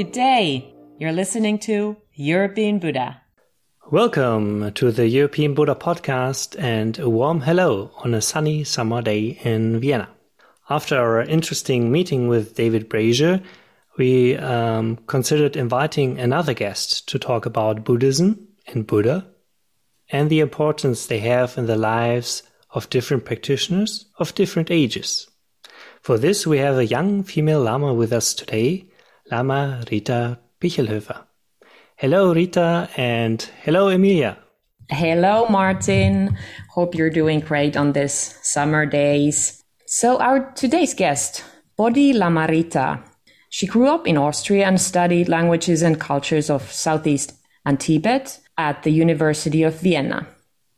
Good day. You're listening to European Buddha. Welcome to the European Buddha podcast and a warm hello on a sunny summer day in Vienna. After our interesting meeting with David Brazier, we um, considered inviting another guest to talk about Buddhism and Buddha and the importance they have in the lives of different practitioners of different ages. For this, we have a young female Lama with us today, Lama Rita Pichlhöfer. Hello, Rita, and hello, Emilia. Hello, Martin. Hope you're doing great on this summer days. So, our today's guest, Bodhi Lama Rita. She grew up in Austria and studied languages and cultures of Southeast and Tibet at the University of Vienna.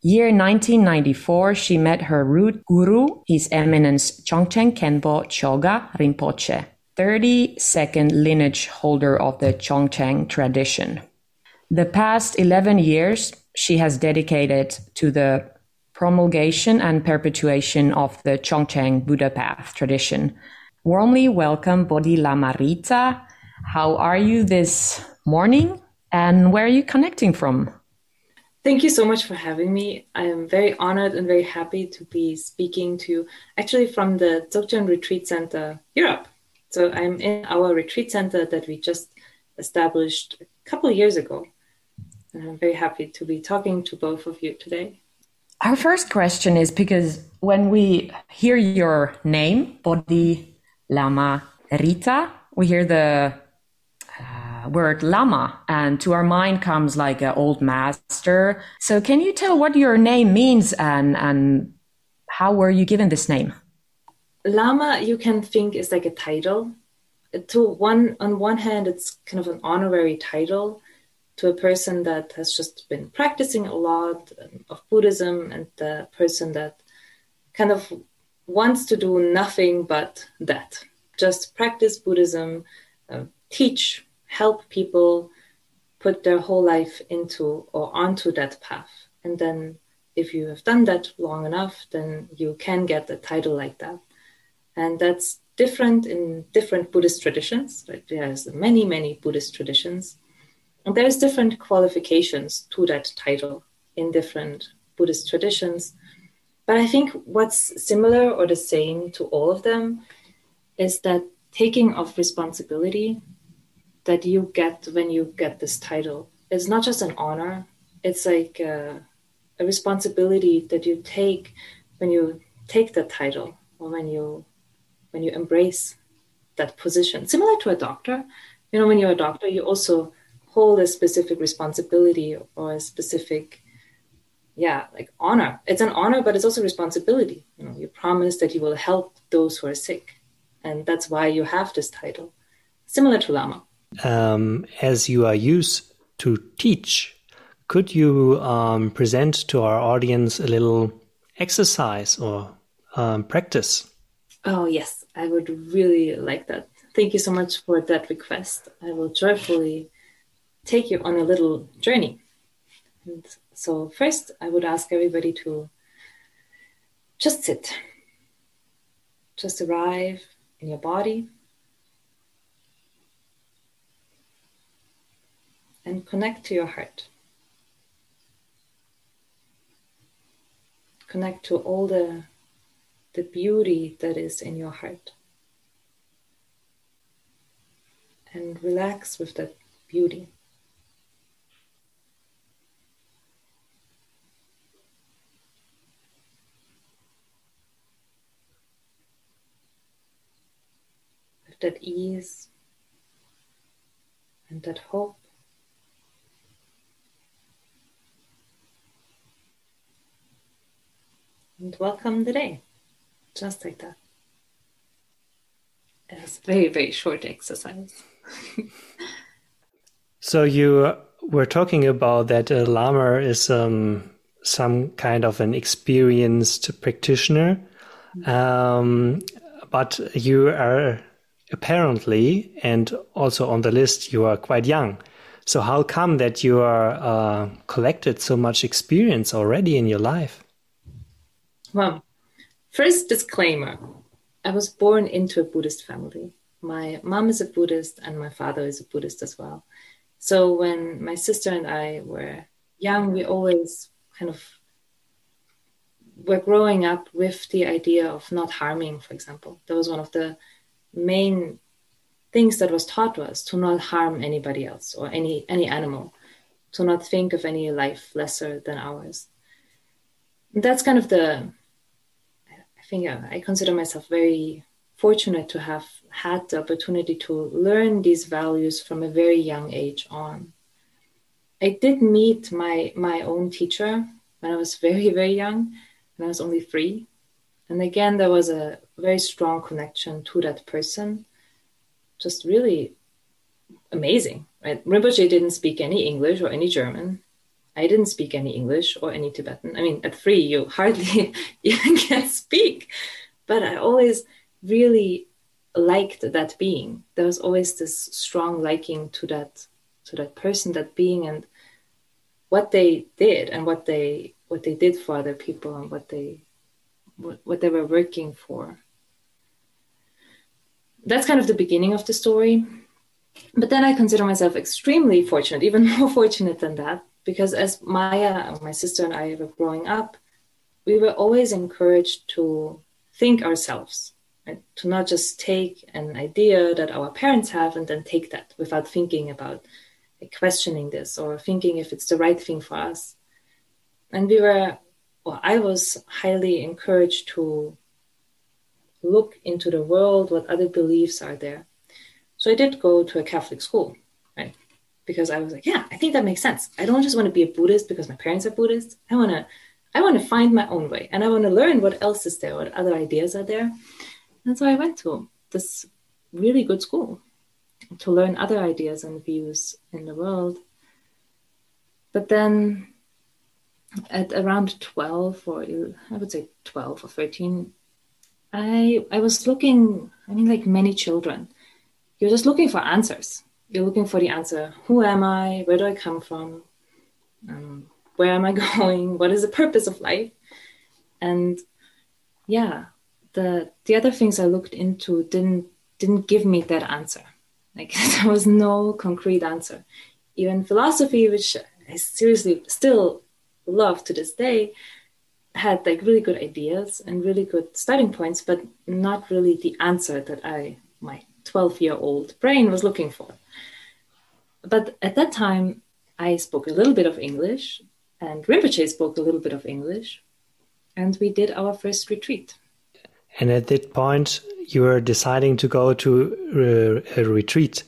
Year 1994, she met her root guru, His Eminence Dzogchen Khenpo Choga Rinpoche, 32nd lineage holder of the Dzogchen tradition. The past 11 years, she has dedicated to the promulgation and perpetuation of the Dzogchen Buddha path tradition. Warmly welcome Bodhi Lama Rita. How are you this morning? And where are you connecting from? Thank you so much for having me. I am very honored and very happy to be speaking to you actually from the Dzogchen Retreat Center Europe. So I'm in our retreat center that we just established a couple years ago. And I'm very happy to be talking to both of you today. Our first question is because when we hear your name, Bodhi Lama Rita, we hear the uh, word lama and to our mind comes like an old master. So can you tell what your name means and, and how were you given this name? Lama, you can think is like a title. To one, on one hand, it's kind of an honorary title to a person that has just been practicing a lot of Buddhism and the person that kind of wants to do nothing but that. Just practice Buddhism, uh, teach help people put their whole life into or onto that path. And then if you have done that long enough, then you can get a title like that. And that's different in different Buddhist traditions. Right? There's many, many Buddhist traditions. And there's different qualifications to that title in different Buddhist traditions. But I think what's similar or the same to all of them is that taking of responsibility that you get when you get this title. It's not just an honor, it's like a, a responsibility that you take when you take the title or when you when you embrace that position. Similar to a doctor you know when you're a doctor you also hold a specific responsibility or a specific yeah like honor. It's an honor but it's also responsibility. You know you promise that you will help those who are sick and that's why you have this title. Similar to lama. Um, as you are used to teach, could you um, present to our audience a little exercise or um, practice? Oh, yes, I would really like that. Thank you so much for that request. I will joyfully take you on a little journey. And so, first, I would ask everybody to just sit, just arrive in your body and connect to your heart. Connect to all the, the beauty that is in your heart. And relax with that beauty. With that ease and that hope. and welcome the day. Just like that. It's a very, very short exercise. so you were talking about that a lama is um, some kind of an experienced practitioner, um, but you are apparently, and also on the list, you are quite young. So how come that you are uh, collected so much experience already in your life? Well, first disclaimer I was born into a Buddhist family. my mom is a Buddhist and my father is a Buddhist as well. So when my sister and I were young, we always kind of were growing up with the idea of not harming, for example. That was one of the main things that was taught to us to not harm anybody else or any any animal, to not think of any life lesser than ours. That's kind of the think uh, I consider myself very fortunate to have had the opportunity to learn these values from a very young age on. I did meet my my own teacher when I was very very young, when I was only three, and again there was a very strong connection to that person. Just really amazing, right? Rinpoche didn't speak any English or any German. I didn't speak any English or any Tibetan. I mean, at three, you hardly even can speak. But I always really liked that being. There was always this strong liking to that to that person, that being, and what they did and what they what they did for other people and what they what, what they were working for. That's kind of the beginning of the story. But then I consider myself extremely fortunate, even more fortunate than that, because as Maya, my sister, and I were growing up, we were always encouraged to think ourselves right? to not just take an idea that our parents have and then take that without thinking about like, questioning this or thinking if it's the right thing for us. And we were, well, I was highly encouraged to look into the world, what other beliefs are there. So I did go to a Catholic school? Because I was like, yeah, I think that makes sense. I don't just want to be a Buddhist because my parents are Buddhists. I want to I want to find my own way and I want to learn what else is there, what other ideas are there. And so I went to this really good school to learn other ideas and views in the world. But then at around 12 or I would say 12 or 13, I, I was looking, I mean, like many children, you're just looking for answers. You're looking for the answer who am I? Where do I come from? Um, where am I going? What is the purpose of life? And yeah, the the other things I looked into didn't didn't give me that answer. Like there was no concrete answer. Even philosophy, which I seriously still love to this day, had like really good ideas and really good starting points, but not really the answer that I my 12 year old brain was looking for. But at that time, I spoke a little bit of English, and Rinpoche spoke a little bit of English, and we did our first retreat. And at that point, you were deciding to go to uh, a retreat.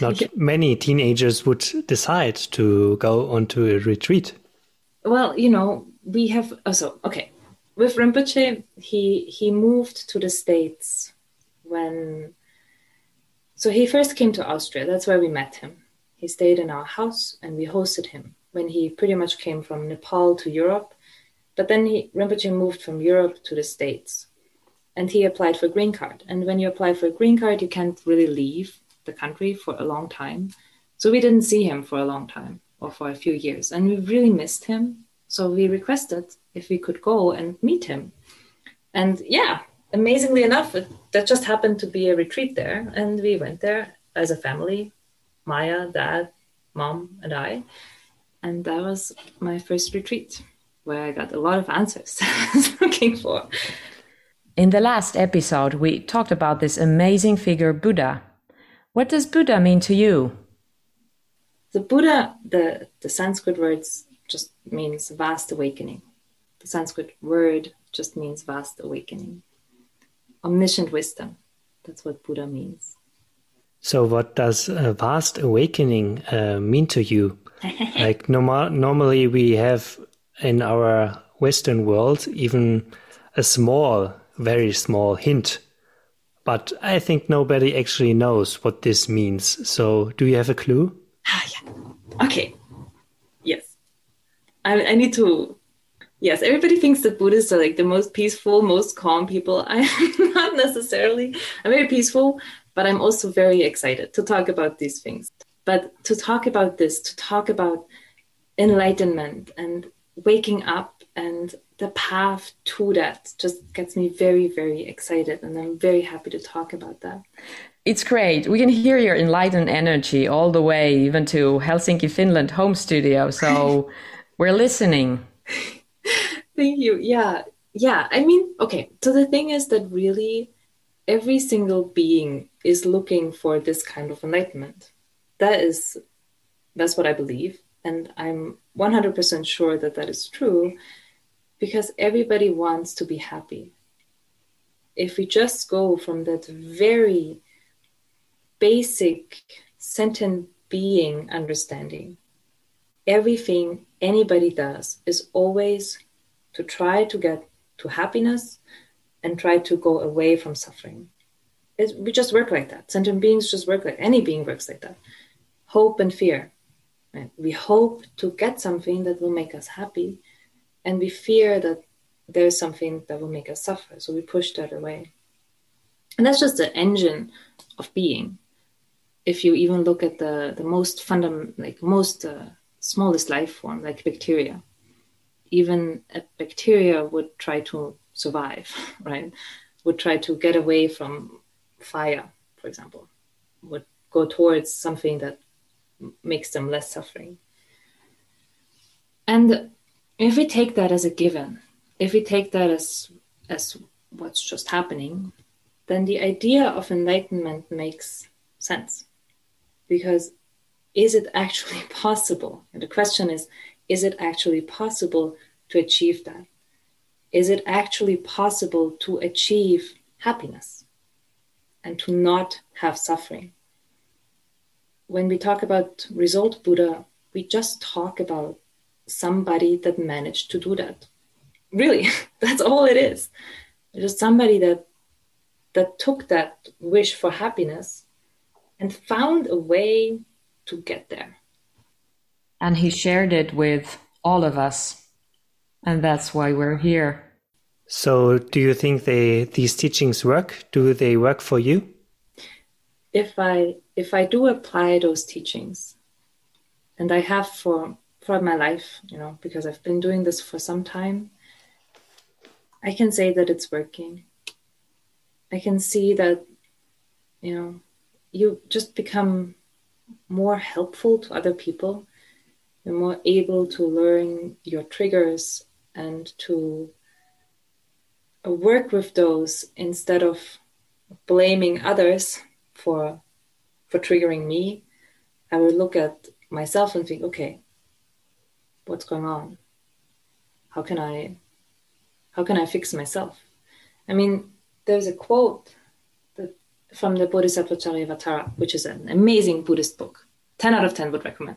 Not yeah. many teenagers would decide to go onto a retreat. Well, you know, we have oh, also okay. With Rinpoche, he he moved to the States when so he first came to Austria. That's where we met him. He stayed in our house and we hosted him when he pretty much came from Nepal to Europe. But then he Rinpoche moved from Europe to the States and he applied for a green card. And when you apply for a green card, you can't really leave the country for a long time. So we didn't see him for a long time or for a few years, and we really missed him. So we requested if we could go and meet him. And yeah, amazingly enough, it, that just happened to be a retreat there, and we went there as a family, Maya, Dad, Mom, and I. And that was my first retreat, where I got a lot of answers I was looking for. In the last episode, we talked about this amazing figure, Buddha. What does Buddha mean to you? The Buddha, the, the Sanskrit words just means vast awakening. The Sanskrit word just means vast awakening. Omniscient wisdom. That's what Buddha means. So, what does a vast awakening uh, mean to you? like, normal, normally we have in our Western world even a small very small hint. But I think nobody actually knows what this means. So, do you have a clue? Ah, yeah. Okay. Yes. I, I need to. Yes, everybody thinks that Buddhists are like the most peaceful, most calm people. I'm not necessarily. I'm very peaceful, but I'm also very excited to talk about these things. But to talk about this, to talk about enlightenment and waking up and the path to that just gets me very, very excited. And I'm very happy to talk about that. It's great. We can hear your enlightened energy all the way, even to Helsinki, Finland home studio. So we're listening. Thank you. Yeah. Yeah. I mean, okay. So the thing is that really every single being is looking for this kind of enlightenment. That is, that's what I believe. And I'm 100% sure that that is true because everybody wants to be happy. If we just go from that very basic sentient being understanding, everything anybody does is always to try to get to happiness and try to go away from suffering. We just work like that. Sentient beings just work like any being works like that. Hope and fear. Right? We hope to get something that will make us happy, and we fear that there's something that will make us suffer. So we push that away. And that's just the engine of being. If you even look at the, the most fundamental, like most uh, smallest life form, like bacteria, even a bacteria would try to survive, right? Would try to get away from fire, for example, would go towards something that makes them less suffering. And if we take that as a given, if we take that as as what's just happening, then the idea of enlightenment makes sense. Because is it actually possible? And the question is, is it actually possible to achieve that? Is it actually possible to achieve happiness and to not have suffering? When we talk about result Buddha, we just talk about somebody that managed to do that. Really, that's all it is. Just somebody that that took that wish for happiness and found a way to get there. And he shared it with all of us. And that's why we're here. So, do you think they these teachings work? Do they work for you? If I if I do apply those teachings, and I have for throughout my life, you know, because I've been doing this for some time, I can say that it's working. I can see that, you know, you just become more helpful to other people. You're more able to learn your triggers and to uh, work with those instead of blaming others for for triggering me. I will look at myself and think, okay, what's going on? How can i how can i fix myself? I mean there's a quote that, from the bodhisattva charyavatara which is an amazing buddhist book. 10 out of 10 would recommend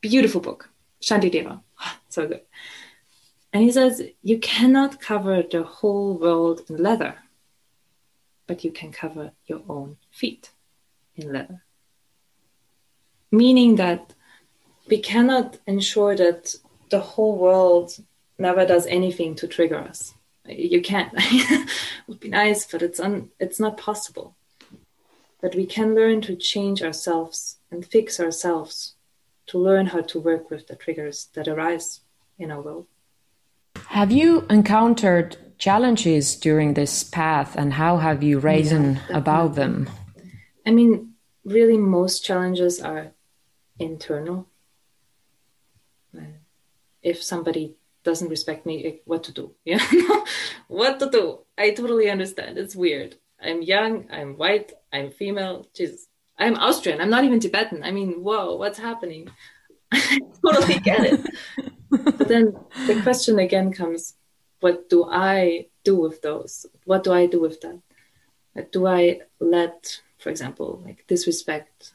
beautiful book shantideva so good and he says you cannot cover the whole world in leather but you can cover your own feet in leather meaning that we cannot ensure that the whole world never does anything to trigger us. You can't. it would be nice, but it's un, it's not possible. But we can learn to change ourselves and fix ourselves to learn how to work with the triggers that arise in our world. Have you encountered challenges during this path and how have you reasoned yeah, about them? I mean, really, most challenges are internal if somebody doesn't respect me, eh, what to do? Yeah, what to do? I totally understand. It's weird. I'm young. I'm white. I'm female. Jesus, I'm Austrian. I'm not even Tibetan. I mean, whoa, what's happening? I totally get it. but then the question again comes: What do I do with those? What do I do with that? Do I let, for example, like disrespect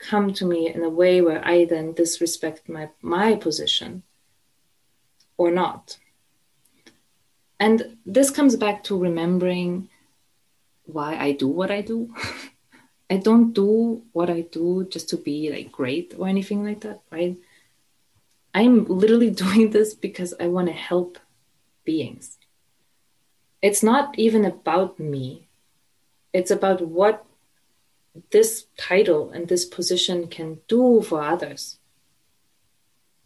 come to me in a way where I then disrespect my, my position or not. And this comes back to remembering why I do what I do. I don't do what I do just to be like great or anything like that, right? I'm literally doing this because I want to help beings. It's not even about me. It's about what this title and this position can do for others.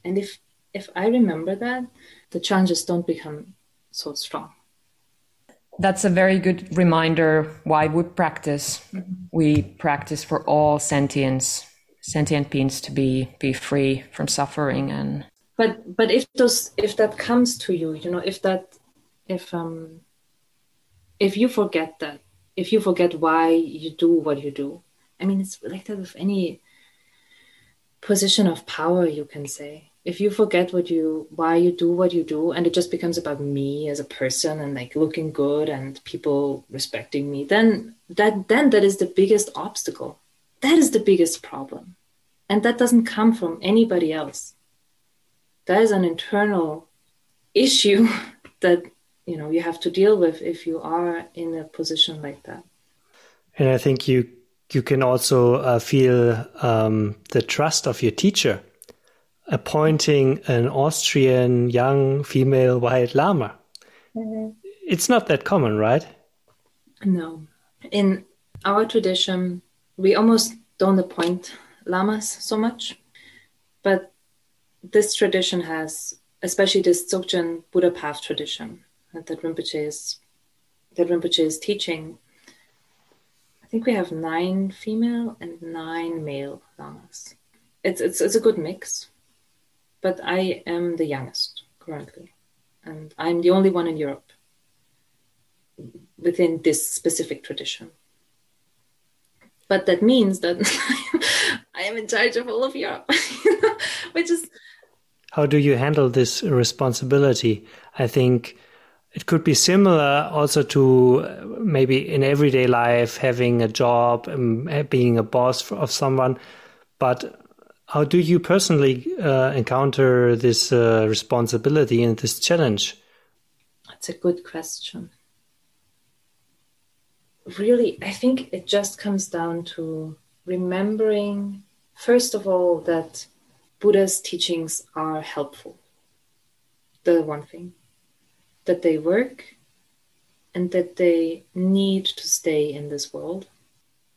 And if if I remember that, the challenges don't become so strong. That's a very good reminder why we practice. Mm-hmm. We practice for all sentience, sentient beings to be be free from suffering and but but if those if that comes to you, you know, if that if um if you forget that, if you forget why you do what you do, I mean it's like that with any position of power you can say if you forget what you why you do what you do and it just becomes about me as a person and like looking good and people respecting me then that then that is the biggest obstacle. That is the biggest problem. And that doesn't come from anybody else. That is an internal issue that you know you have to deal with if you are in a position like that. And i think you you can also uh, feel um, the trust of your teacher appointing an Austrian young female white lama. Mm-hmm. It's not that common, right? No. In our tradition, we almost don't appoint lamas so much, but this tradition has, especially this Dzogchen Buddha path tradition that Rinpoche is, that Rinpoche is teaching. I think we have nine female and nine male lamas. It's it's it's a good mix but I am the youngest currently, and I'm the only one in Europe within this specific tradition. But that means that I am in charge of all of Europe, which is. How do you handle this responsibility? I think it could be similar also to uh, maybe in everyday life having a job, um, being a boss of someone, but how do you personally uh, encounter this uh, responsibility and this challenge? That's a good question. Really, I think it just comes down to remembering, first of all, that Buddha's teachings are helpful. The one thing, that they work and that they need to stay in this world.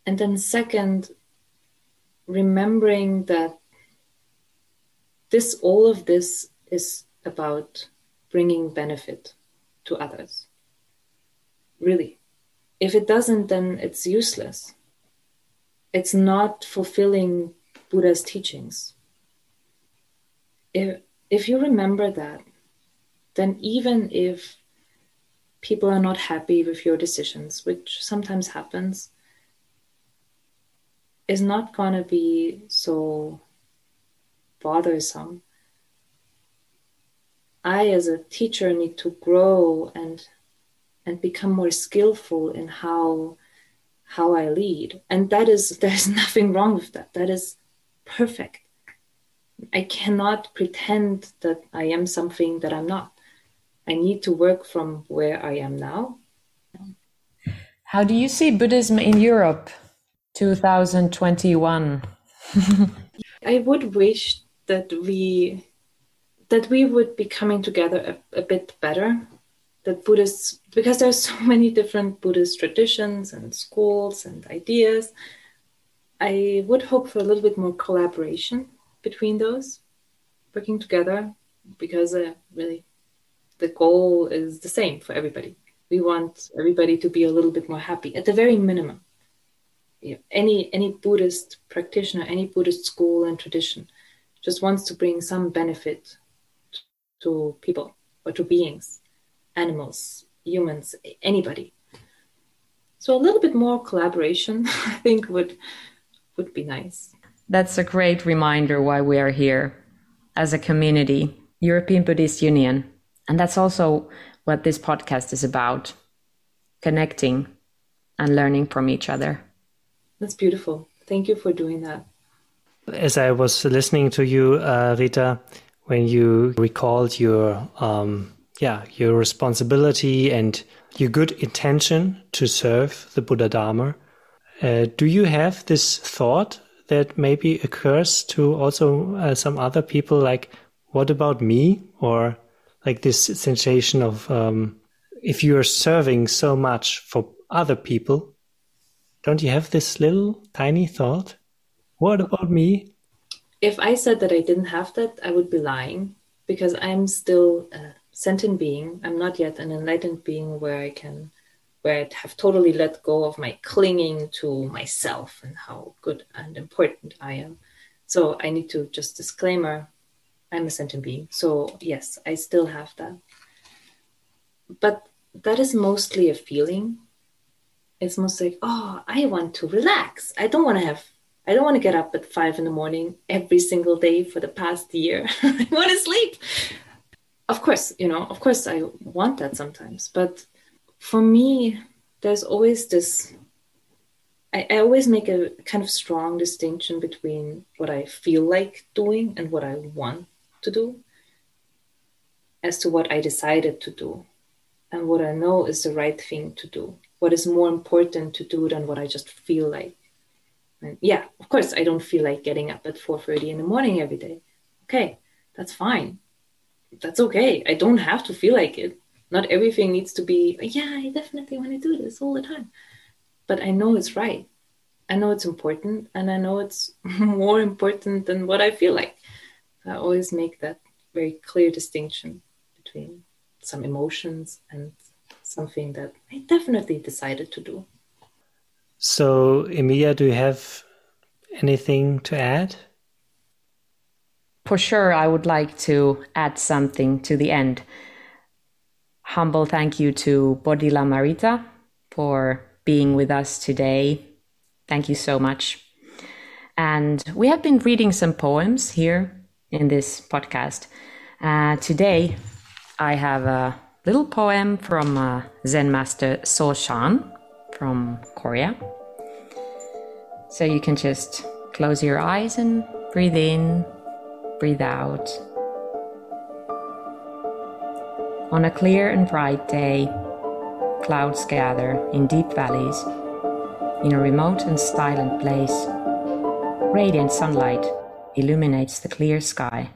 And then, second, remembering that this all of this is about bringing benefit to others. Really. If it doesn't then it's useless. It's not fulfilling buddha's teachings. If if you remember that then even if people are not happy with your decisions which sometimes happens is not going to be so bothersome. I, as a teacher, need to grow and and become more skillful in how how I lead, and that is there's nothing wrong with that. That is perfect. I cannot pretend that I am something that I'm not. I need to work from where I am now. How do you see Buddhism in Europe 2021? I would wish that we that we would be coming together a, a bit better. That buddhists because there's so many different buddhist traditions and schools and ideas i would hope for a little bit more collaboration between those working together because uh, really the goal is the same for everybody. We want everybody to be a little bit more happy at the very minimum. You know, any any buddhist practitioner any buddhist school and tradition just wants to bring some benefit to people or to beings, animals, humans, anybody. So a little bit more collaboration, I think, would would be nice. That's a great reminder why we are here as a community, European Buddhist Union. And that's also what this podcast is about connecting and learning from each other. That's beautiful. Thank you for doing that. As I was listening to you, uh, Rita, when you recalled your um, yeah your responsibility and your good intention to serve the Buddha Dharma, uh, do you have this thought that maybe occurs to also uh, some other people, like what about me, or like this sensation of um, if you are serving so much for other people, don't you have this little tiny thought? What about me? If I said that I didn't have that, I would be lying because I'm still a sentient being. I'm not yet an enlightened being where I can where I have totally let go of my clinging to myself and how good and important I am. So I need to just disclaimer I'm a sentient being. So yes, I still have that. But that is mostly a feeling. It's most like, oh, I want to relax. I don't want to have I don't want to get up at five in the morning every single day for the past year. I want to sleep. Of course, you know, of course I want that sometimes. But for me, there's always this I, I always make a kind of strong distinction between what I feel like doing and what I want to do as to what I decided to do and what I know is the right thing to do. What is more important to do than what I just feel like. And yeah, of course, I don't feel like getting up at 4:30 in the morning every day. Okay, that's fine. That's okay. I don't have to feel like it. Not everything needs to be, yeah, I definitely want to do this all the time. But I know it's right. I know it's important and I know it's more important than what I feel like. I always make that very clear distinction between some emotions and something that I definitely decided to do. So, Emilia, do you have anything to add? For sure, I would like to add something to the end. Humble thank you to Bodhi Lama Rita for being with us today. Thank you so much. And we have been reading some poems here in this podcast. Uh, today, I have a little poem from uh, Zen Master So Shan from Korea. So you can just close your eyes and breathe in, breathe out. On a clear and bright day, clouds gather in deep valleys. In a remote and silent place, radiant sunlight illuminates the clear sky.